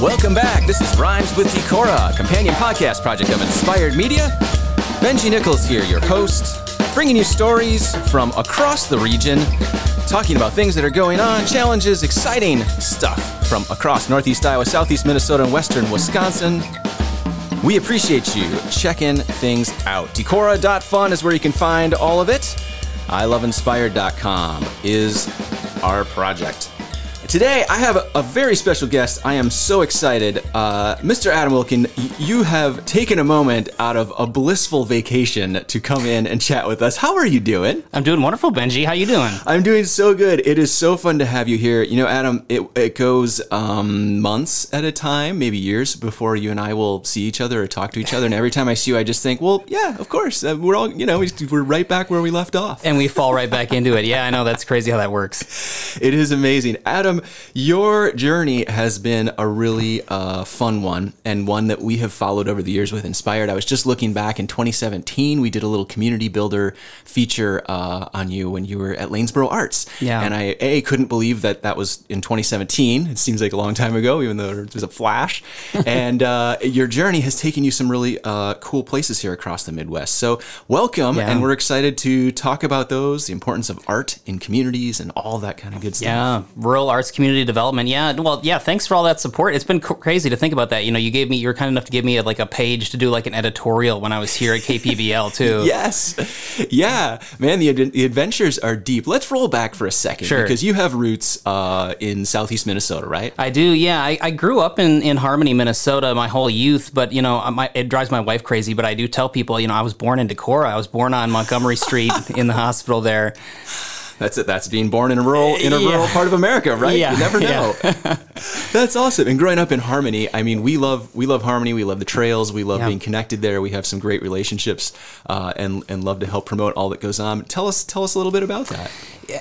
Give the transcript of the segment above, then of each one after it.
Welcome back. This is Rhymes with Decorah, companion podcast project of Inspired Media. Benji Nichols here, your host, bringing you stories from across the region, talking about things that are going on, challenges, exciting stuff from across Northeast Iowa, Southeast Minnesota, and Western Wisconsin. We appreciate you checking things out. Decora.fun is where you can find all of it. iloveinspired.com is our project. Today, I have a, very special guest. I am so excited. Uh, Mr. Adam Wiltgen, you have taken a moment out of a blissful vacation to come in and chat with us. How are you doing? I'm doing wonderful, Benji. How are you doing? I'm doing so good. It is so fun to have you here. You know, Adam, it, it goes um, months at a time, maybe years before you and I will see each other or talk to each other. And every time I see you, I just think, well, yeah, of course. Uh, we're all, you know, we're right back where we left off. And we fall right back into it. Yeah, I know that's crazy how that works. It is amazing. Adam, your journey has been a really uh, fun one and one that we have followed over the years with Inspired. I was just looking back in 2017, we did a little community builder feature uh, on you when you were at Lanesboro Arts. Yeah. And I, A, couldn't believe that that was in 2017. It seems like a long time ago, even though it was a flash. and uh, your journey has taken you some really uh, cool places here across the Midwest. So, welcome. Yeah. And we're excited to talk about those, the importance of art in communities, and all that kind of good stuff. Yeah, rural arts community development. Yeah, well, yeah. Thanks for all that support. It's been cr- crazy to think about that. You know, you gave me, you were kind enough to give me a, like a page to do like an editorial when I was here at KPVL too. Yes. Yeah. Man, the, the adventures are deep. Let's roll back for a second. Sure. Because you have roots uh, in southeast Minnesota, right? I do, yeah. I, I grew up in, in Harmony, Minnesota, my whole youth, but you know, my, it drives my wife crazy. But I do tell people, you know, I was born in Decorah. I was born on Montgomery Street in the hospital there. That's it. That's being born in a rural in a Yeah. rural part of America, right? Yeah, You never yeah. know. That's awesome. And growing up in Harmony, I mean, we love we love Harmony. We love the trails. We love Yeah. being connected there. We have some great relationships, uh, and and love to help promote all that goes on. Tell us tell us a little bit about that.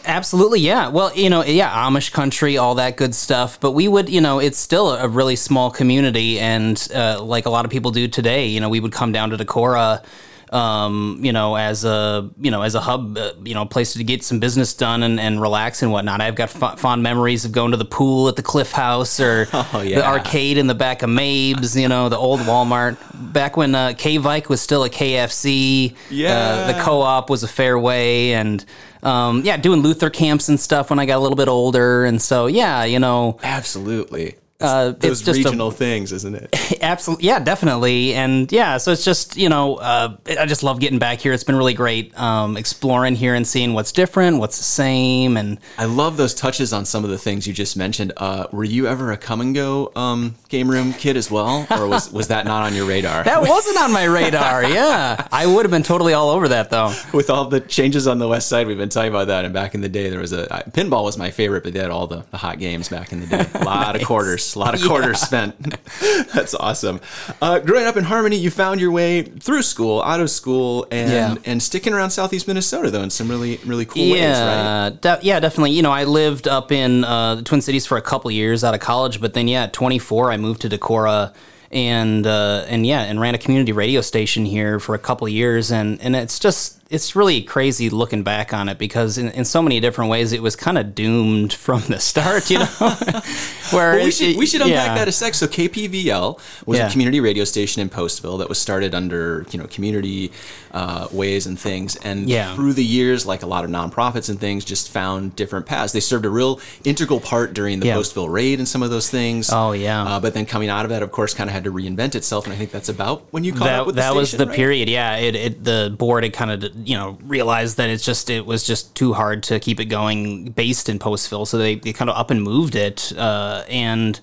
Absolutely, yeah. Well, you know, yeah, Amish country, all that good stuff. But we would, you know, it's still a really small community, and uh, like a lot of people do today, you know, we would come down to Decorah, um, you know, as a, you know, as a hub, uh, you know, place to get some business done and, and relax and whatnot. I've got f- fond memories of going to the pool at the Cliff House or Oh, the arcade in the back of Mabes, you know, the old Walmart. Back when uh, K-Vike was still a KFC, uh, Yeah. the co-op was a Fairway, and um, yeah, doing Luther camps and stuff when I got a little bit older, and so yeah, you know, Absolutely. Uh, Those it's just a, regional things, isn't it? absolutely, yeah, definitely, and yeah, so it's just you know, uh, I just love getting back here. It's been really great um, exploring here and seeing what's different, what's the same, and I love those touches on some of the things you just mentioned. Uh, were you ever a come and go um, game room kid as well, or was was that not on your radar? that wasn't on my radar. Yeah, I would have been totally all over that though. With all the changes on the west side, we've been talking about that. And back in the day, there was a pinball was my favorite, but they had all the, the hot games back in the day. A lot of quarters, a lot of quarters spent. That's awesome. Uh, growing up in Harmony, you found your way through school, out of school, and Yeah. and sticking around southeast Minnesota though in some really really cool ways, right? Yeah, de- yeah, definitely. You know, I lived up in uh, the Twin Cities for a couple years out of college, but then yeah, at 24, I moved to Decorah and uh, and yeah, and ran a community radio station here for a couple years, and and it's just it's really crazy looking back on it because in, in so many different ways it was kind of doomed from the start, you know. Where Well, we should it- we should unpack yeah. that a sec. So KPVL was Yeah. a community radio station in Postville that was started under you know community uh, ways and things, and Yeah. through the years, like a lot of nonprofits and things, just found different paths. They served a real integral part during the. Postville raid and some of those things. Oh, yeah. uh, but then coming out of that, of course, kind of had to reinvent itself, and I think that's about when you caught up that, the that was the right? period yeah it, it the board had kind of you know realized that it's just it was just too hard to keep it going based in postville so they, they kind of up and moved it uh, and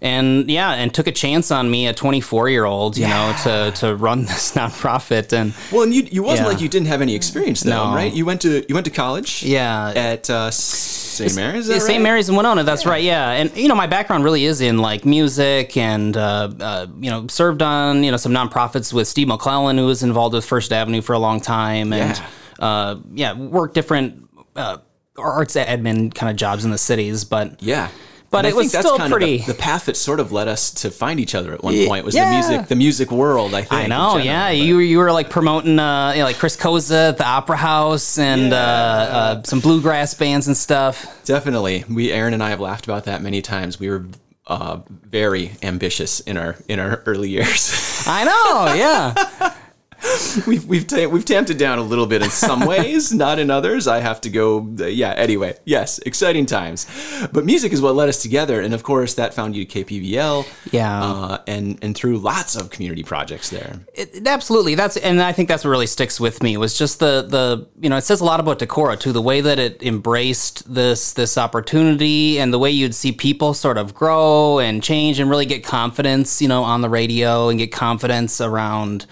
and yeah and took a chance on me a 24 year old you know to to run this nonprofit and Well, and you you wasn't Yeah. like you didn't have any experience though, No. right? You went to you went to college, Yeah. at uh, St. Mary's. Yeah, St. right? Mary's in Winona. That's right. Yeah, and you know my background really is in like music and uh, uh, you know served on you know some nonprofits with Steve McClellan who was involved with First Avenue for a long time and yeah, uh, yeah worked different uh, arts admin kind of jobs in the cities, but Yeah. But And it was that's still kind of pretty- the, the path that sort of led us to find each other at one point was Yeah. the music the music world. I think. I know, general, yeah. but- You you were like promoting, uh, you know, like Chris Koza at the Opera House and Yeah. uh, uh, some bluegrass bands and stuff. Definitely. We Aaron and I have laughed about that many times. We were uh, very ambitious in our in our early years. I know, yeah. we've we've ta- we've tamped it down a little bit in some ways, not in others. I have to go. Uh, yeah. Anyway, yes, exciting times. But music is what led us together, and of course that found you KPVL. Yeah. Uh, and and through lots of community projects there. It, it- absolutely. That's and I think that's what really sticks with me was just the the you know it says a lot about Decorah too the way that it embraced this this opportunity and the way you'd see people sort of grow and change and really get confidence you know on the radio and get confidence around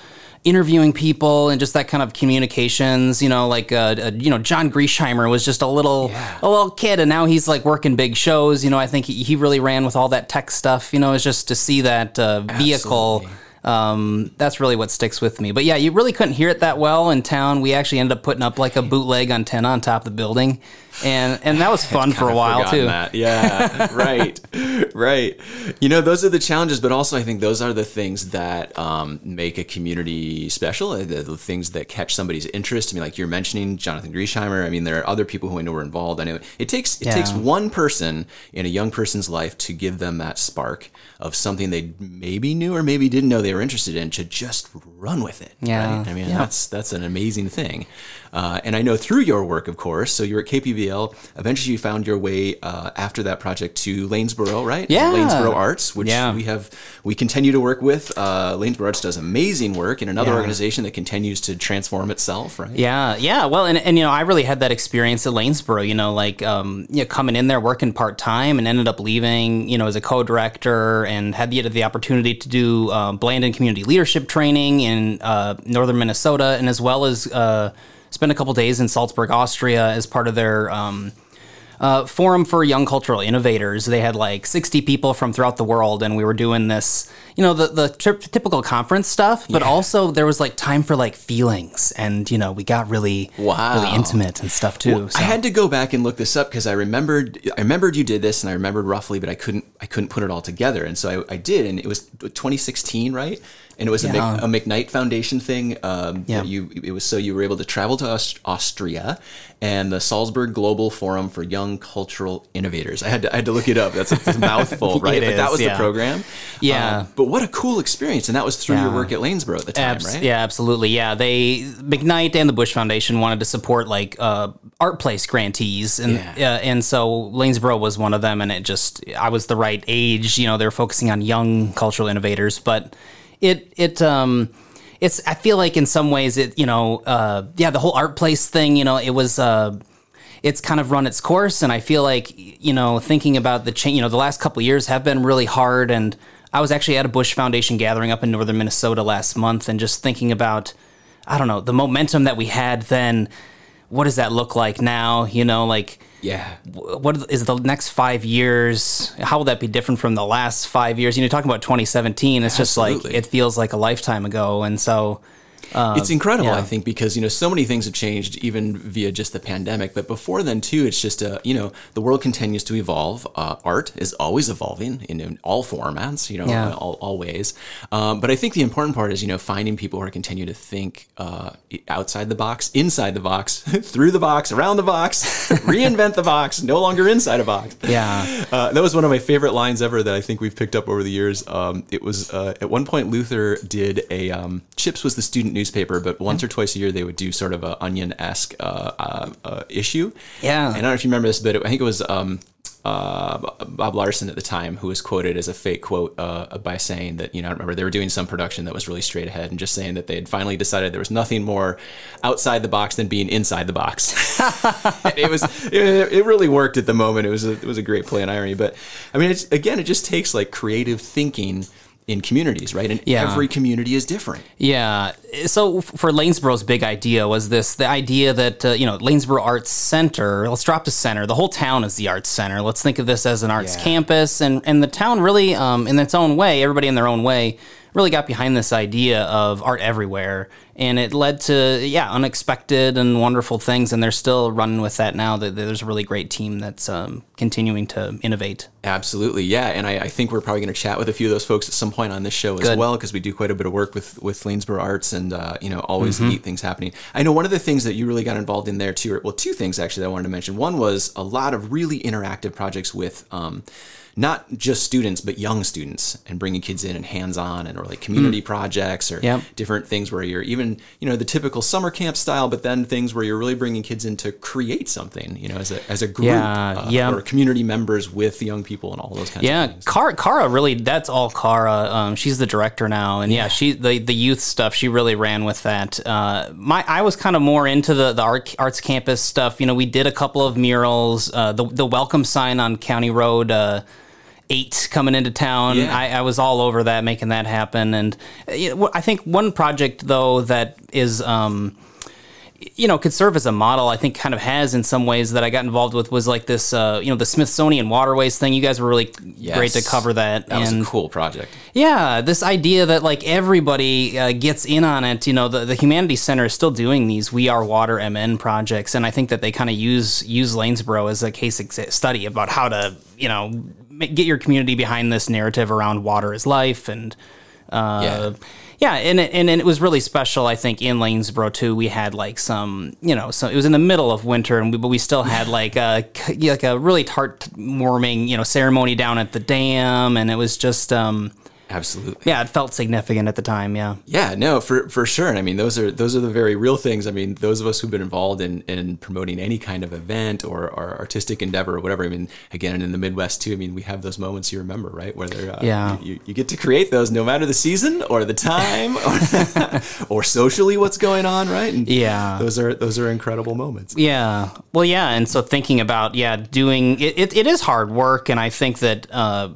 interviewing people and just that kind of communications you know like uh, uh, you know John Griesheimer was just a little a little kid and now he's like working big shows you know I think he, he really ran with all that tech stuff you know it's just to see that uh, vehicle um, that's really what sticks with me. But yeah, you really couldn't hear it that well in town. We actually ended up putting up like a bootleg antenna on top of the building, and and that was fun for a while too. that. Yeah, right, right. You know, those are the challenges, but also I think those are the things that um, make a community special. uh, The, the things that catch somebody's interest. I mean, like you're mentioning Jonathan Griesheimer. I mean, there are other people who I know were involved. I know it takes it Yeah. takes one person in a young person's life to give them that spark of something they maybe knew or maybe didn't know they were interested in to just run with it. Yeah, right? I mean, yeah. that's that's an amazing thing. Uh, and I know through your work, of course. So you're at KPVL. Eventually, you found your way uh, after that project to Lanesboro, right? Yeah. Lanesboro Arts, which Yeah. we have we continue to work with. Uh, Lanesboro Arts does amazing work in another Yeah. organization that continues to transform itself, right? Yeah, yeah. Well, and, and you know, I really had that experience at Lanesboro. You know, like um, you know, coming in there working part time and ended up leaving. You know, as a co-director and had the the opportunity to do um, Blandin community leadership training in uh, northern Minnesota, and as well as spend a couple days in Salzburg, Austria, as part of their. Um, uh, forum for young cultural innovators. They had like 60 people from throughout the world, and we were doing this, you know, the the tri- typical conference stuff. But also there was like time for like feelings, and you know, we got really, Wow. really intimate and stuff too. so. I had to go back and look this up because I remembered I remembered you did this and I remembered roughly, but I couldn't I couldn't put it all together. And so I, I did, and it was 2016, right? And it was a, Mc, a McKnight Foundation thing. Um, Yeah. you it was so you were able to travel to Aust- Austria and the Salzburg Global Forum for Young Cultural Innovators. I had to I had to look it up. That's a, a mouthful, right? But that was yeah. the program. Yeah. Uh, but what a cool experience, and that was through your work at Lanesboro at the time, Abs- right? Yeah, absolutely. Yeah, they McKnight and the Bush Foundation wanted to support like uh, art place grantees, and Yeah. uh, and so Lanesboro was one of them. And it just I was the right age. You know, they're focusing on young cultural innovators, but it it um it's I feel like in some ways it you know uh yeah the whole art place thing you know it was uh it's kind of run its course. And i feel like you know thinking about the change you know the last couple years have been really hard. And i was actually at a bush foundation gathering up in northern minnesota last month and just thinking about i don't know the momentum that we had then what does that look like now you know like Yeah. what is the next five years? How will that be different from the last five years? You know, talking about 2017, it's just like it feels like a lifetime ago, and so it's incredible, yeah. I think, because you know so many things have changed even via just the pandemic. But before then, too, it's just a you know the world continues to evolve. Uh, art is always evolving in, in all formats, you know, Yeah. all, all ways. Um, but I think the important part is you know finding people who are continue to think uh, outside the box, inside the box, through the box, around the box, reinvent the box, no longer inside a box. yeah, Uh, that was one of my favorite lines ever that I think we've picked up over the years. Um, it was uh, at one point Luther did a um, Chips was the student newspaper, but once or twice a year they would do sort of a onion esque uh, uh, uh, issue. Yeah. and I don't know if you remember this, but it, I think it was. Um, uh, Bob Larson at the time, who was quoted as a fake quote uh, by saying that, you know, I remember they were doing some production that was really straight ahead and just saying that they had finally decided there was nothing more outside the box than being inside the box. it was it, it really worked at the moment. It was a, it was a great play on irony, but I mean, it's again, it just takes like creative thinking in communities, right? And Yeah. every community is different. yeah. So for Lanesboro's big idea was this: the idea that uh, you know Lanesboro Arts Center. Let's drop the center. The whole town is the arts center. Let's think of this as an arts Yeah. campus, and and the town really, um, in its own way, everybody in their own way, really got behind this idea of art everywhere. and it led to yeah unexpected and wonderful things and they're still running with that now that there's a really great team that's um, continuing to innovate absolutely yeah and I, I think we're probably going to chat with a few of those folks at some point on this show as Good. well because we do quite a bit of work with with Lanesboro Arts and uh, you know always mm-hmm. neat things happening I know one of the things that you really got involved in there too well two things actually that I wanted to mention one was a lot of really interactive projects with um, not just students but young students and bringing kids in and hands on and or like community mm. projects or yep. different things where you're even you know the typical summer camp style but then things where you're really bringing kids in to create something you know as a as a group yeah, uh, yeah. or community members with young people and all those kinds yeah, of things. Yeah, Cara, Cara really that's all Cara. Um, she's the director now and yeah. yeah, she the the youth stuff she really ran with that. Uh, my I was kind of more into the the art, arts campus stuff. You know, we did a couple of murals. Uh, the the welcome sign on County Road uh, eight coming into town. Yeah. I, I, was all over that, making that happen. And I think one project though that is. Um, you know, could serve as a model. I think kind of has in some ways that I got involved with was like this, uh, you know, the Smithsonian Waterways thing. You guys were really yes. great to cover that. That and, was a cool project. Yeah, this idea that like everybody uh, gets in on it. You know, the the Humanities Center is still doing these We Are Water MN projects, and I think that they kind of use use Lanesboro as a case study about how to you know get your community behind this narrative around water is life and uh, yeah. Yeah, and it, and, and it was really special. I think in Lanesboro too, we had like some, you know, so it was in the middle of winter, and we, but we still had like a like a really heartwarming, you know, ceremony down at the dam, and it was just, um, Absolutely. Yeah, it felt significant at the time. Yeah. Yeah, no, for for sure. And I mean, those are those are the very real things. I mean, those of us who've been involved in in promoting any kind of event or, or artistic endeavor or whatever. I mean, again, in the Midwest too. I mean, we have those moments you remember, right, where they're uh, yeah, you, you get to create those no matter the season or the time or, or socially what's going on, right? And yeah, those are those are incredible moments. Yeah. Well, yeah, and so thinking about yeah, doing it, it, it is hard work, and I think that. Uh,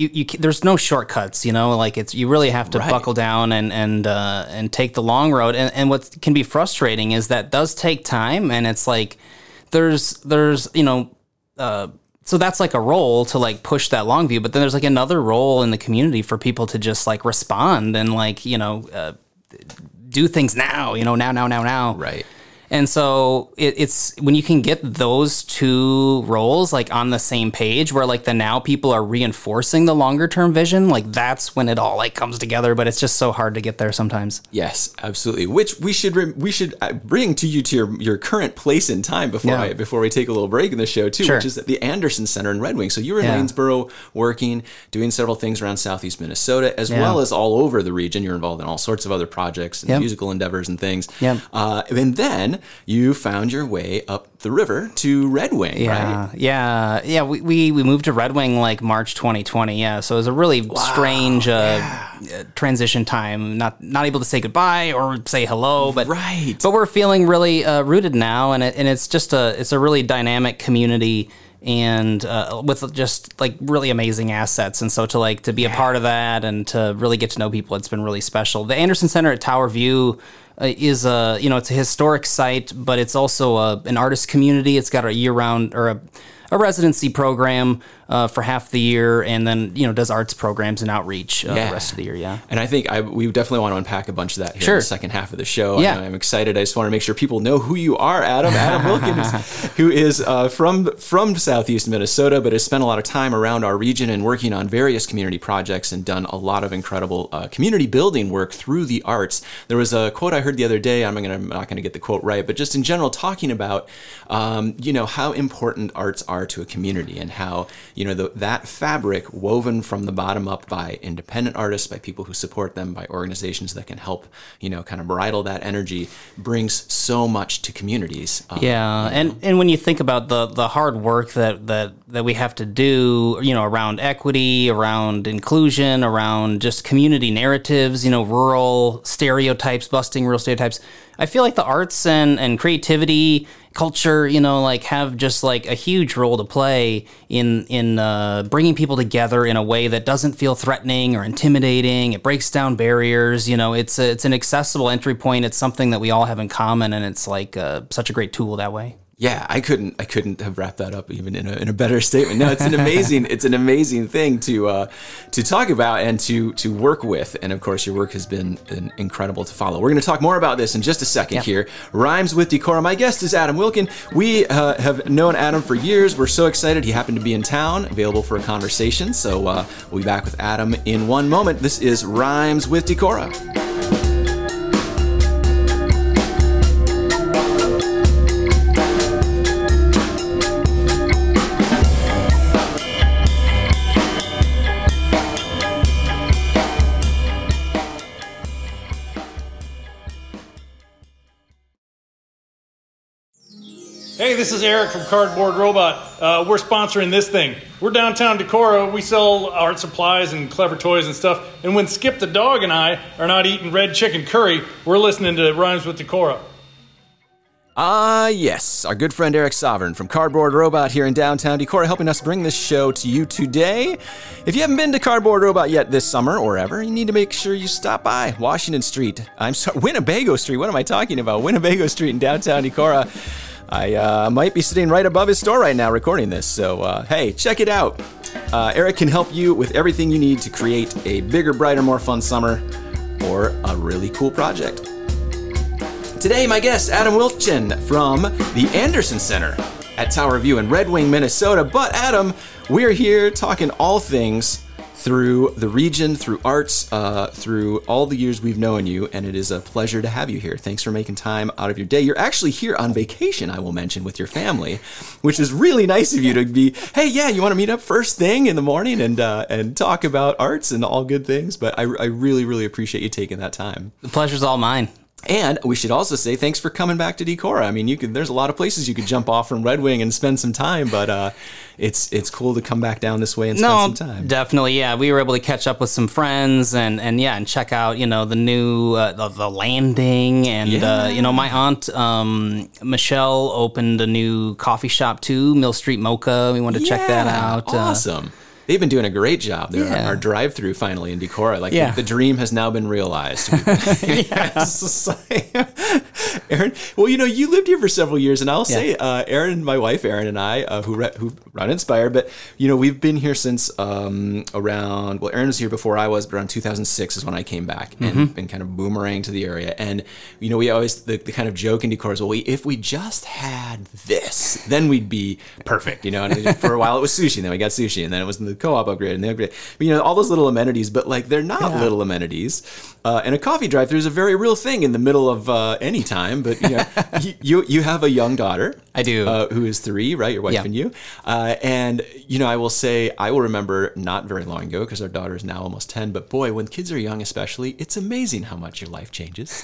you, you there's no shortcuts, you know. Like it's you really have to right. buckle down and and uh, and take the long road. And and what can be frustrating is that does take time, and it's like there's there's you know. Uh, so that's like a role to like push that long view, but then there's like another role in the community for people to just like respond and like you know uh, do things now, you know now now now now. Right. And so it, it's when you can get those two roles like on the same page, where like the now people are reinforcing the longer term vision, like that's when it all like comes together. But it's just so hard to get there sometimes. Yes, absolutely. Which we should re- we should uh, bring to you to your, your current place in time before yeah. I, before we take a little break in the show too, sure. which is at the Anderson Center in Red Wing. So you were in yeah. Lanesboro working, doing several things around Southeast Minnesota, as yeah. well as all over the region. You're involved in all sorts of other projects and yep. musical endeavors and things. Yeah. Uh, and then you found your way up the river to Red Wing, yeah, right? Yeah, yeah. We, we, we moved to Red Wing like March 2020. Yeah, so it was a really wow, strange uh, yeah. transition time. Not not able to say goodbye or say hello, but right. But we're feeling really uh, rooted now, and it, and it's just a it's a really dynamic community and uh, with just like really amazing assets. And so to like to be yeah. a part of that and to really get to know people, it's been really special. The Anderson Center at Tower View uh, Uh, is a you know it's a historic site, but it's also a, an artist community. It's got a year round or a a residency program uh, for half the year, and then you know does arts programs and outreach uh, yeah. the rest of the year. Yeah, and I think I, we definitely want to unpack a bunch of that here sure. in the second half of the show. Yeah, I'm excited. I just want to make sure people know who you are, Adam. Adam Wilkins, who is uh, from from Southeast Minnesota, but has spent a lot of time around our region and working on various community projects and done a lot of incredible uh, community building work through the arts. There was a quote I heard the other day. I'm gonna I'm not going to get the quote right, but just in general talking about um, you know how important arts are to a community and how you know the, that fabric woven from the bottom up by independent artists, by people who support them, by organizations that can help, you know, kind of bridle that energy, brings so much to communities. Um, yeah, you know. and and when you think about the the hard work that that that we have to do, you know, around equity, around inclusion, around just community narratives, you know, rural stereotypes, busting real stereotypes. I feel like the arts and and creativity culture, you know, like have just like a huge role to play in in uh, bringing people together in a way that doesn't feel threatening or intimidating. It breaks down barriers. You know, it's a, it's an accessible entry point. It's something that we all have in common, and it's like uh, such a great tool that way. Yeah, I couldn't I couldn't have wrapped that up even in a, in a better statement. No, it's an amazing it's an amazing thing to uh, to talk about and to to work with. And of course, your work has been, been incredible to follow. We're going to talk more about this in just a second yep. here. Rhymes with Decorah. My guest is Adam Wiltgen. We uh, have known Adam for years. We're so excited he happened to be in town, available for a conversation. So uh, we'll be back with Adam in one moment. This is Rhymes with Decorah. Hey, this is Eric from Cardboard Robot. Uh, we're sponsoring this thing. We're downtown Decorah. We sell art supplies and clever toys and stuff. And when Skip the dog and I are not eating red chicken curry, we're listening to Rhymes with Decorah. Ah, yes, our good friend Eric Sovereign from Cardboard Robot here in downtown Decorah helping us bring this show to you today. If you haven't been to Cardboard Robot yet this summer or ever, you need to make sure you stop by Washington Street. I'm sorry, Winnebago Street. What am I talking about? Winnebago Street in downtown Decorah. I uh, might be sitting right above his store right now recording this, so uh, hey, check it out. Uh, Eric can help you with everything you need to create a bigger, brighter, more fun summer or a really cool project. Today, my guest, Adam Wiltgen from the Anderson Center at Tower View in Red Wing, Minnesota. But, Adam, we're here talking all things through the region, through arts, uh, through all the years we've known you, and it is a pleasure to have you here. Thanks for making time out of your day. You're actually here on vacation, I will mention, with your family, which is really nice of you to be. Hey, yeah, you want to meet up first thing in the morning and uh, and talk about arts and all good things. But I, I really, really appreciate you taking that time. The pleasure's all mine. And we should also say thanks for coming back to Decorah. I mean, you could there's a lot of places you could jump off from Red Wing and spend some time, but uh, it's it's cool to come back down this way and spend no, some time. Definitely, yeah. We were able to catch up with some friends and and yeah, and check out you know the new uh, the, the, landing and yeah. uh, you know my aunt um, Michelle opened a new coffee shop too, Mill Street Mocha. We wanted to yeah, check that out. Uh, awesome they've been doing a great job. They're yeah. our, drive through finally in Decorah. Like yeah. the, the, dream has now been realized. Aaron, well, you know, you lived here for several years, and I'll say, uh, Aaron, my wife, Aaron, and I, uh, who re- who run Inspire, but you know, we've been here since um, around. Well, Aaron was here before I was, but around 2006 is when I came back and mm-hmm. been kind of boomerang to the area. And you know, we always the, the kind of joke in Decorah is, well, we, if we just had this, then we'd be perfect. You know, and for a while it was sushi, and then we got sushi, and then it was the co-op upgrade and the upgrade. But, you know, all those little amenities, but like they're not yeah. little amenities. Uh, and a coffee drive-through is a very real thing in the middle of uh, any time. But you, know, you you have a young daughter. I do. Uh, who is three, right? Your wife yeah. and you. Uh, and you know, I will say, I will remember not very long ago because our daughter is now almost ten. But boy, when kids are young, especially, it's amazing how much your life changes.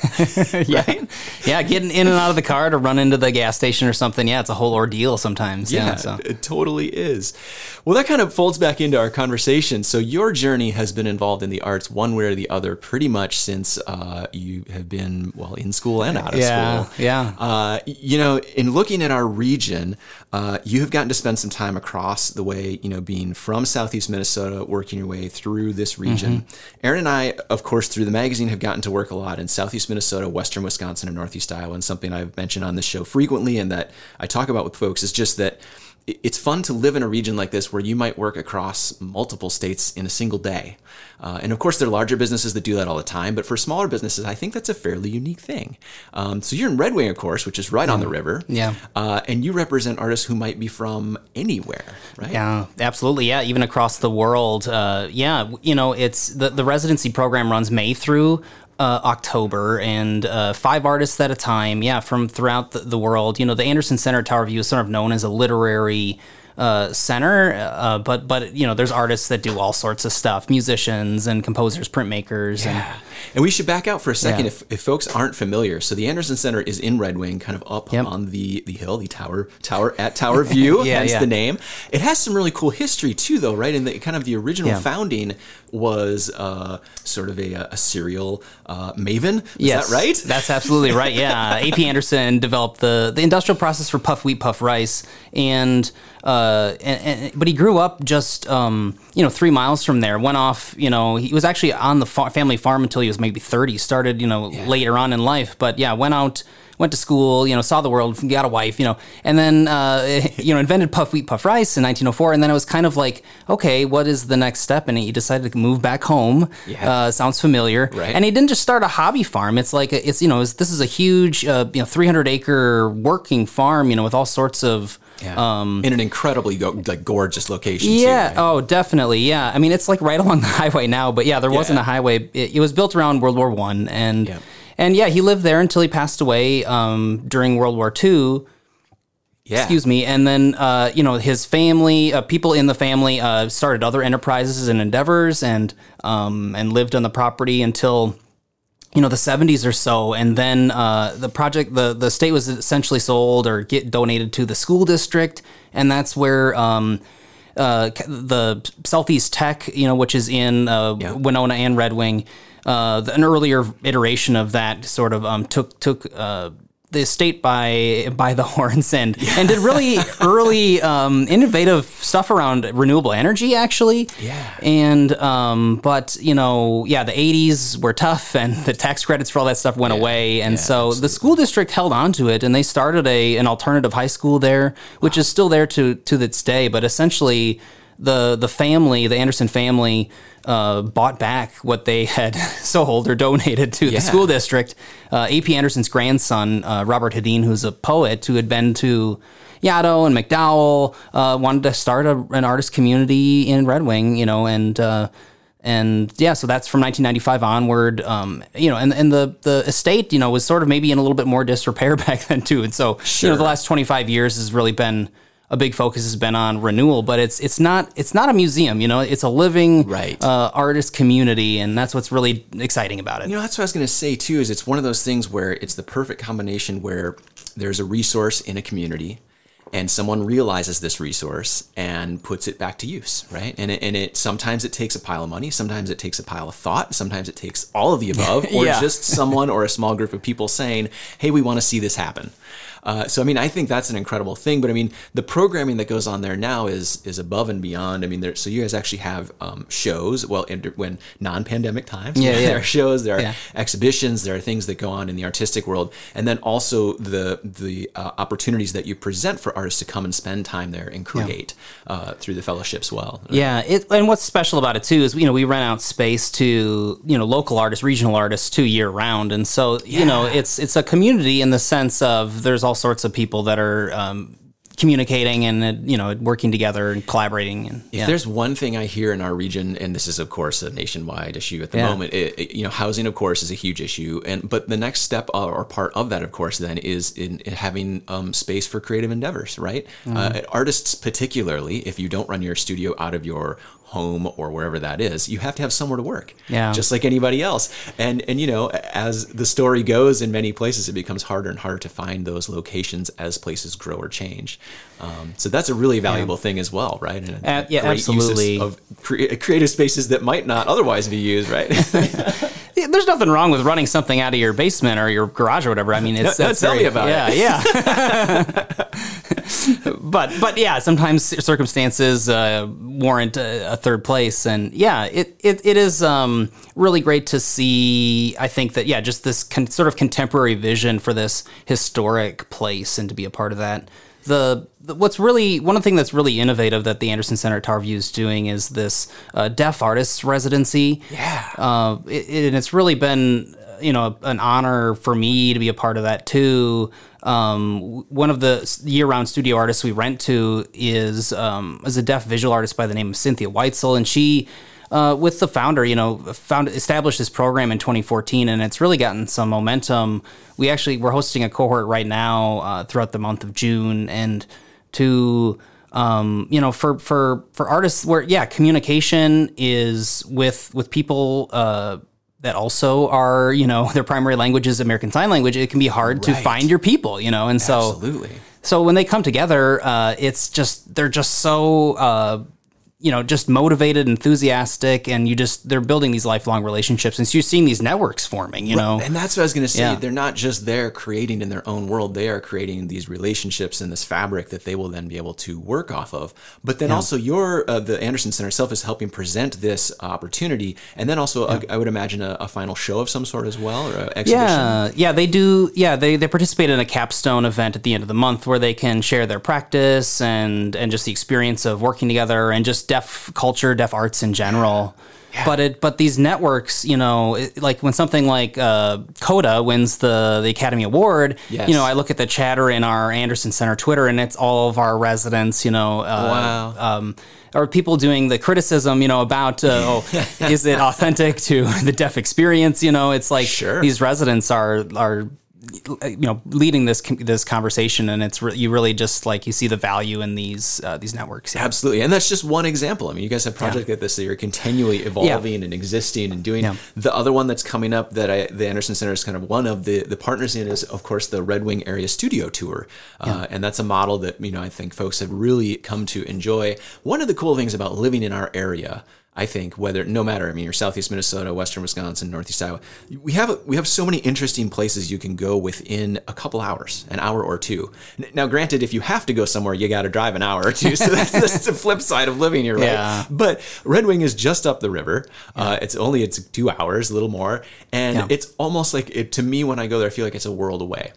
yeah, yeah. Getting in and out of the car to run into the gas station or something. Yeah, it's a whole ordeal sometimes. Yeah, yeah so. it totally is. Well, that kind of folds back into our conversation. So your journey has been involved in the arts one way or the other pretty much since uh, you have been well in school and out of yeah, school. Yeah. Uh, you know, in looking at our region, uh, you have gotten to spend some time across the way. You know, being from Southeast Minnesota, working your way through this region. Mm-hmm. Aaron and I, of course, through the magazine, have gotten to work a lot in Southeast Minnesota, Western Wisconsin, and Northeast Iowa. And something I've mentioned on this show frequently, and that I talk about with folks is just that it's fun to live in a region like this where you might work across multiple states in a single day. Uh, and of course, there are larger businesses that do that all the time, but for smaller businesses, I think that's a fairly unique thing. Um, so you're in Red Wing, of course, which is right on the river. Yeah. Uh, and you represent artists who might be from anywhere, right? Yeah, absolutely. Yeah, even across the world. Uh, yeah, you know, it's the, the residency program runs May through uh, October and uh, five artists at a time. Yeah, from throughout the, the, world. You know, the Anderson Center at Tower View is sort of known as a literary uh, center, uh, but but you know, there's artists that do all sorts of stuff, musicians and composers, printmakers, yeah. and and we should back out for a second yeah. if, if folks aren't familiar. So the Anderson Center is in Red Wing, kind of up yep. on the the hill, the tower tower at Tower View, yeah, hence yeah. the name. It has some really cool history too, though, right? In the kind of the original founding was uh, sort of a, a cereal uh, maven. Is yes, that right? That's absolutely right. Yeah, A.P. Anderson developed the the industrial process for puff wheat, puff rice, and uh, and, and, but he grew up just um, you know three miles from there. Went off, you know, he was actually on the fa- family farm until he was maybe thirty. Started, you know, yeah. later on in life, but yeah, went out went to school, you know, saw the world, got a wife, you know, and then uh, you know invented puff wheat puff rice in 1904, and then it was kind of like, okay, what is the next step? And he decided to move back home. Yeah. Uh, sounds familiar. Right. And he didn't just start a hobby farm. It's like a, it's you know it's, this is a huge uh, you know 300 acre working farm, you know, with all sorts of um, in an incredibly go- like gorgeous location. yeah. Too, right? Oh, definitely. Yeah. I mean, it's like right along the highway now, but yeah, there wasn't a highway. It, it was built around World War One, and Yep. And yeah, he lived there until he passed away um, during World War Two. yeah. Excuse me. And then uh, you know his family, uh, people in the family, uh, started other enterprises and endeavors, and um, and lived on the property until you know the 70s or so and then uh, the project the the state was essentially sold or get donated to the school district and that's where um, uh, the southeast tech you know which is in uh, winona and red wing uh, the- an earlier iteration of that sort of um, took took uh, the state by by the horns and and did really early um, innovative stuff around renewable energy actually. Yeah. and um, but you know, yeah, the '80s were tough, and the tax credits for all that stuff went away, and yeah, so the school district held on to it, and they started a an alternative high school there, which is still there to to this day. But essentially, the the family, the Anderson family, uh, bought back what they had sold or donated to Yeah. the school district. Uh, A.P. Anderson's grandson, uh, Robert Hedin, who's a poet who had been to Yaddo and MacDowell, uh, wanted to start a, an artist community in Red Wing, you know, and uh, and yeah, so that's from 1995 onward, um, you know, and and the the estate, you know, was sort of maybe in a little bit more disrepair back then too, and so you know, the last 25 years has really been a big focus has been on renewal, but it's it's not it's not a museum, you know, it's a living Right. uh, artist community, and that's what's really exciting about it. You know, that's what I was going to say too. Is it's one of those things where it's the perfect combination where there's a resource in a community, and someone realizes this resource and puts it back to use, right? And it, and it sometimes it takes a pile of money, sometimes it takes a pile of thought, sometimes it takes all of the above, or Yeah. just someone or a small group of people saying, "Hey, we want to see this happen." Uh, so I mean, I think that's an incredible thing. But I mean, the programming that goes on there now is is above and beyond. I mean, there, so you guys actually have um, shows. Well, in, when non-pandemic times, Yeah, yeah. there are shows, there are Yeah. exhibitions, there are things that go on in the artistic world, and then also the the uh, opportunities that you present for artists to come and spend time there and create uh, through the fellowships. Well, Yeah, it, and what's special about it too is you know we rent out space to you know local artists, regional artists, two year round, and so you know it's it's a community in the sense of there's sorts of people that are um, communicating and uh, you know working together and collaborating. And If yeah. there's one thing I hear in our region, and this is of course a nationwide issue at the Yeah. moment, it, it- you know, housing of course is a huge issue, and but the next step or part of that, of course, then is in, in having um, space for creative endeavors, right? Mm-hmm. Uh, artists, particularly, if you don't run your studio out of your home or wherever that is, you have to have somewhere to work, Yeah. just like anybody else. And and you know, as the story goes, in many places, it becomes harder and harder to find those locations as places grow or change. Um, so that's a really valuable thing as well, right? And Uh, yeah, great use of- absolutely. Of, cre- creative spaces that might not otherwise be used, right? Yeah, there's nothing wrong with running something out of your basement or your garage or whatever. I mean, it's No, that's tell me about yeah, it. Yeah, but but yeah, sometimes circumstances uh, warrant a, a third place, and yeah, it it, it is um, really great to see. I think that yeah, just this con- sort of contemporary vision for this historic place, and to be a part of that. The, the what's really one of the things that's really innovative that the Anderson Center at Tower View is doing is this uh, deaf artists residency. Yeah. uh, it, it- and it's really been you know an honor for me to be a part of that too. Um, one of the year-round studio artists we rent to is um, is a deaf visual artist by the name of Cynthia Weitzel, and she. Uh, with the founder, you know, found established this program in 2014, and it's really gotten some momentum. We actually we're hosting a cohort right now uh, throughout the month of June, and to um, you know, for for for artists, where yeah, communication is with with people uh, that also are you know their primary language is American Sign Language. It can be hard to find your people, you know, and so Absolutely. so when they come together, uh, it's just they're just so uh, you know just motivated enthusiastic and you just they're building these lifelong relationships and so you're seeing these networks forming you know And that's what I was going to say. Yeah. They're not just there creating in their own world. They are creating these relationships and this fabric that they will then be able to work off of. But then also, your uh, the Anderson Center itself is helping present this opportunity, and then also, uh, I would imagine a, a final show of some sort as well, or an exhibition. Yeah, yeah, they do. Yeah, they, they participate in a capstone event at the end of the month where they can share their practice and and just the experience of working together and just deaf culture, deaf arts in general. But it but these networks, you know, it, like when something like uh, Coda wins the the Academy Award, Yes. you know, I look at the chatter in our Anderson Center Twitter and it's all of our residents, you know, uh, Wow. um, or people doing the criticism, you know, about uh, oh, is it authentic to the deaf experience? You know, it's like Sure. these residents are are you know leading this this conversation, and it's re- you really just like you see the value in these uh, these networks. Yeah. Absolutely. And that's just one example. I mean, you guys have projects like this that are continually evolving and existing and doing. Yeah. The other one that's coming up that I, the Anderson Center is kind of one of the, the partners in is, of course, the Red Wing Area Studio Tour. Uh, and that's a model that, you know, I think folks have really come to enjoy. One of the cool things about living in our area I think whether no matter I mean you're southeast Minnesota, western Wisconsin, northeast Iowa, we have we have so many interesting places you can go within a couple hours, an hour or two. Now, granted, if you have to go somewhere, you got to drive an hour or two. So that's, that's the flip side of living here, right? Yeah. But Red Wing is just up the river. Uh, it's only it's two hours, a little more, and Yeah. it's almost like it, to me when I go there, I feel like it's a world away.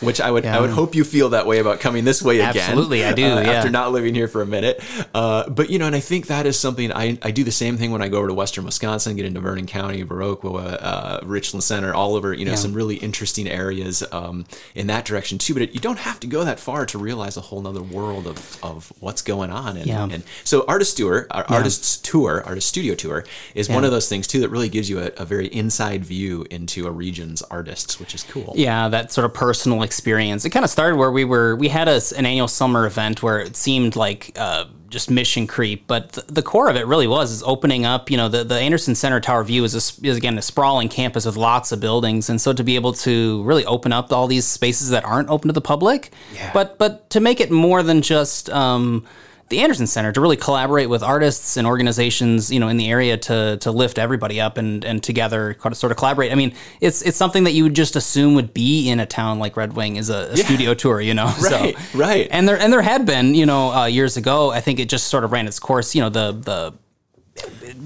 Which I would I would hope you feel that way about coming this way again. Absolutely, I do, uh, yeah. After not living here for a minute, uh, but you know, and I think that is something I, I do the same thing when I go over to Western Wisconsin, get into Vernon County, Viroqua, uh, Richland Center, all over. You know, some really interesting areas um, in that direction too. But it, you don't have to go that far to realize a whole other world of, of what's going on. And, Yeah. and so, artist tour, our artists tour, artist studio tour, is one of those things too that really gives you a, a very inside view into a region's artists, which is cool. Yeah, that sort of personal experience. It kind of started where we were. We had a, an annual summer event where it seemed like uh, just mission creep, but th- the core of it really was is opening up. You know, the, the Anderson Center Tower View is, a, is again a sprawling campus with lots of buildings, and so to be able to really open up all these spaces that aren't open to the public, Yeah. but but to make it more than just. Um, the Anderson Center to really collaborate with artists and organizations, you know, in the area to to lift everybody up and and together sort of collaborate. I mean, it's it's something that you would just assume would be in a town like Red Wing is a, a studio tour, you know. Right, so, right. And there and there had been, you know, uh, years ago. I think it just sort of ran its course. You know, the the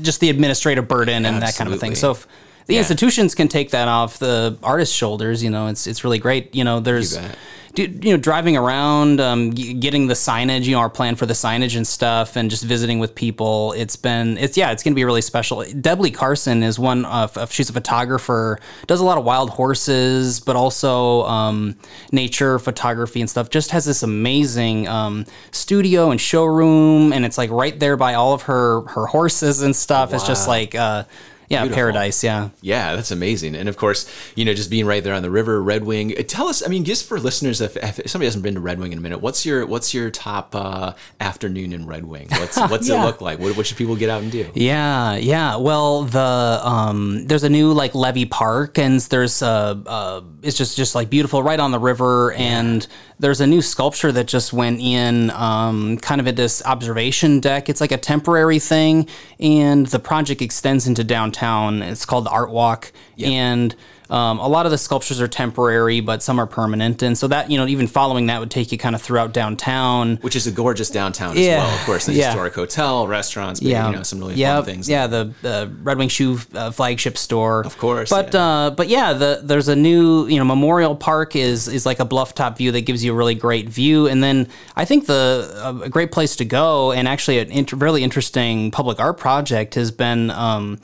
just the administrative burden and that kind of thing. So if the Yeah. institutions can take that off the artist's shoulders, you know, it's it's really great. You know, there's. bet. do- You know, driving around, um, g- getting the signage, you know, our plan for the signage and stuff, and just visiting with people. It's been, it's yeah, it's going to be really special. Debly Carson is one of, of she's a photographer, does a lot of wild horses, but also um, nature photography and stuff. Just has this amazing um, studio and showroom, and it's like right there by all of her her horses and stuff. It's just like, uh, yeah, Beautiful. paradise. Yeah. Yeah, that's amazing. And of course, you know, just being right there on the river, Red Wing. uh, Tell us, I mean, just for listeners, if, if somebody hasn't been to Red Wing in a minute, what's your what's your top uh, afternoon in Red Wing? What's what's it look like? What, what should people get out and do? Yeah, yeah. Well, the um, there's a new like Levee Park, and there's uh, uh, it's just just like beautiful right on the river, and there's a new sculpture that just went in, um, kind of at this observation deck. It's like a temporary thing, and the project extends into downtown. It's called the Art Walk, and um, a lot of the sculptures are temporary, but some are permanent, and so that you know even following that would take you kind of throughout downtown. Which is a gorgeous downtown as well. Of course, the yeah. historic hotel, restaurants, but, yeah, you know, some really yeah, fun things. Yeah, the, the Red Wing Shoe uh, flagship store, of course, But yeah. uh, but yeah, the there's a new you know Memorial Park is is like a bluff top view that gives you a really great view, and then I think the a great place to go and actually an really interesting public art project has been um,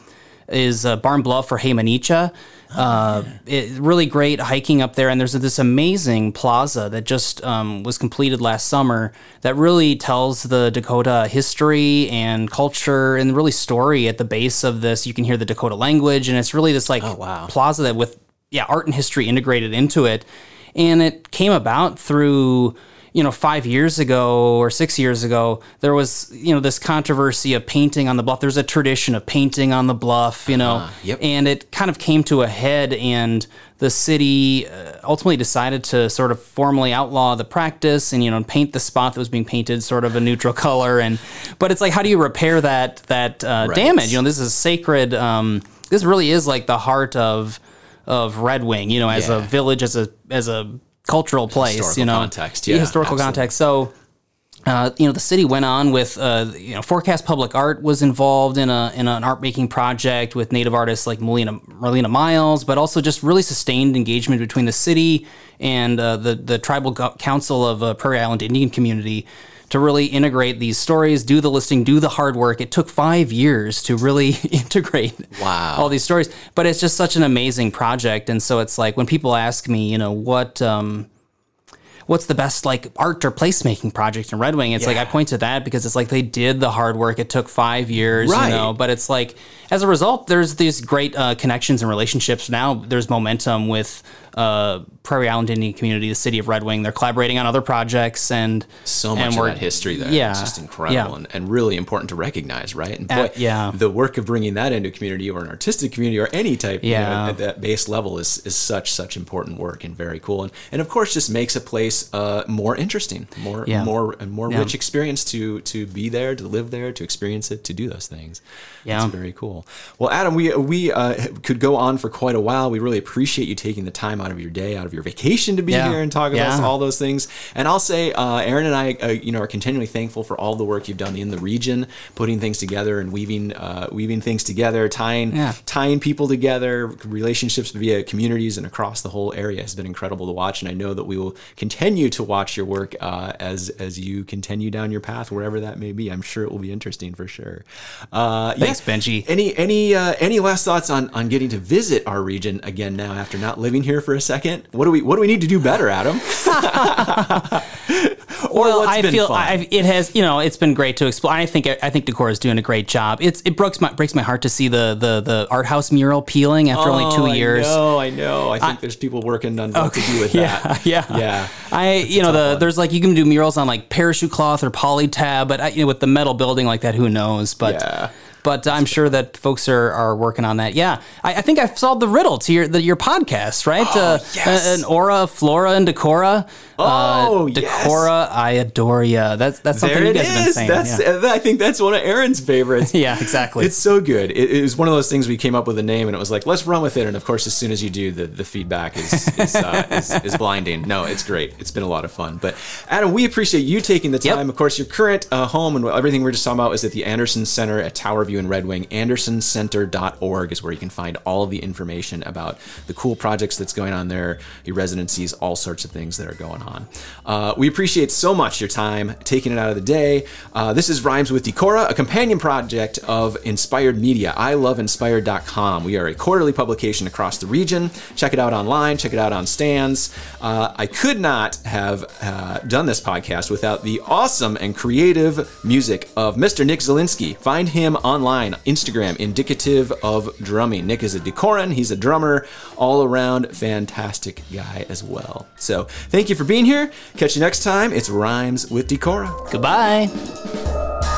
is uh, Barn Bluff or He Mni Can. Uh, it, really great hiking up there, and there's this amazing plaza that just um, was completed last summer that really tells the Dakota history and culture and really story at the base of this. You can hear the Dakota language, and it's really this like wow. plaza that with yeah art and history integrated into it. and it came about through you know, five years ago or six years ago, there was, you know, this controversy of painting on the bluff. There's a tradition of painting on the bluff, you know, Uh, yep. and it kind of came to a head, and the city uh, ultimately decided to sort of formally outlaw the practice and, you know, paint the spot that was being painted sort of a neutral color. And, but it's like, how do you repair that, that uh, Right. damage? You know, this is sacred. Um, this really is like the heart of, of Red Wing, you know, as a village, as a, as a, cultural place Historical you know? context, yeah, historical absolutely. context. So uh, you know, the city went on with, uh, you know, Forecast Public Art was involved in a in an art making project with native artists like Marlena, Marlena Myles, but also just really sustained engagement between the city and uh, the the tribal council of uh, Prairie Island Indian community to really integrate these stories, do the listing, do the hard work. It took five years to really integrate Wow. all these stories, but it's just such an amazing project. And so it's like when people ask me, you know, what. Um, what's the best like art or placemaking project in Red Wing? It's like I point to that because it's like they did the hard work. It took five years, Right. you know. But it's like as a result, there's these great uh, connections and relationships. Now there's momentum with uh, Prairie Island Indian community, the city of Red Wing. They're collaborating on other projects and so much and of that history there. Yeah, It's just incredible yeah. and, and really important to recognize, right? And boy, yeah. the work of bringing that into a community or an artistic community or any type you know, Yeah. at that base level is, is such, such important work and very cool. And, and of course, just makes a place uh, more interesting, more, Yeah. more, and more Yeah. rich experience to, to be there, to live there, to experience it, to do those things. Yeah. That's very cool. Well, Adam, we, we uh, could go on for quite a while. We really appreciate you taking the time out of your day, out of your vacation to be Yeah. here and talk about all those things. And I'll say, uh, Aryn and I, uh, you know, are continually thankful for all the work you've done in the region, putting things together and weaving, uh, weaving things together, tying, tying people together, relationships via communities and across the whole area has been incredible to watch. And I know that we will continue to watch your work uh, as as you continue down your path, wherever that may be. I'm sure it will be interesting for sure. Uh, Thanks, yeah. Benji. Any any uh, any last thoughts on on getting to visit our region again now after not living here for a second? What do we what do we need to do better, Adam? or well, I feel? I, it has, you know, it's been great to explore. I think I think Decorah is doing a great job. It's it breaks my breaks my heart to see the the the art house mural peeling after only two oh, years. I know, I know. I think there's people working on what to do with Yeah, that. yeah, yeah. I, you know, the one. there's like you can do murals on like parachute cloth or poly tab, but I, you know, with the metal building like that, who knows? But Yeah. But I'm sure that folks are, are working on that. Yeah, I, I think I've solved the riddle to your the, your podcast, right? uh, yes. an aura, flora, and Decorah. Oh, uh, yes. Decorah, I adore ya. That's that's something There you guys have been saying. That's yeah. I think that's one of Aryn's favorites. Yeah, exactly. It's so good. It, it was one of those things we came up with a name and it was like, let's run with it. And of course, as soon as you do, the, the feedback is is, uh, is is blinding. No, it's great. It's been a lot of fun. But Adam, we appreciate you taking the Yep. time. Of course, your current uh, home and everything we are just talking about is at the Anderson Center at Tower View in Red Wing. AndersonCenter.org is where you can find all of the information about the cool projects that's going on there, your residencies, all sorts of things that are going on. Uh, we appreciate so much your time taking it out of the day. Uh, this is Rhymes with Decorah, a companion project of Inspired Media. I love inspired.com. We are a quarterly publication across the region. Check it out online, check it out on stands. Uh, I could not have uh, done this podcast without the awesome and creative music of Mr. Nick Zielinski. Find him online, Instagram, indicative of drumming. Nick is a decoran, he's a drummer, all around fantastic guy as well. So thank you for being here. Catch you next time. It's Rhymes with Decorah. Goodbye.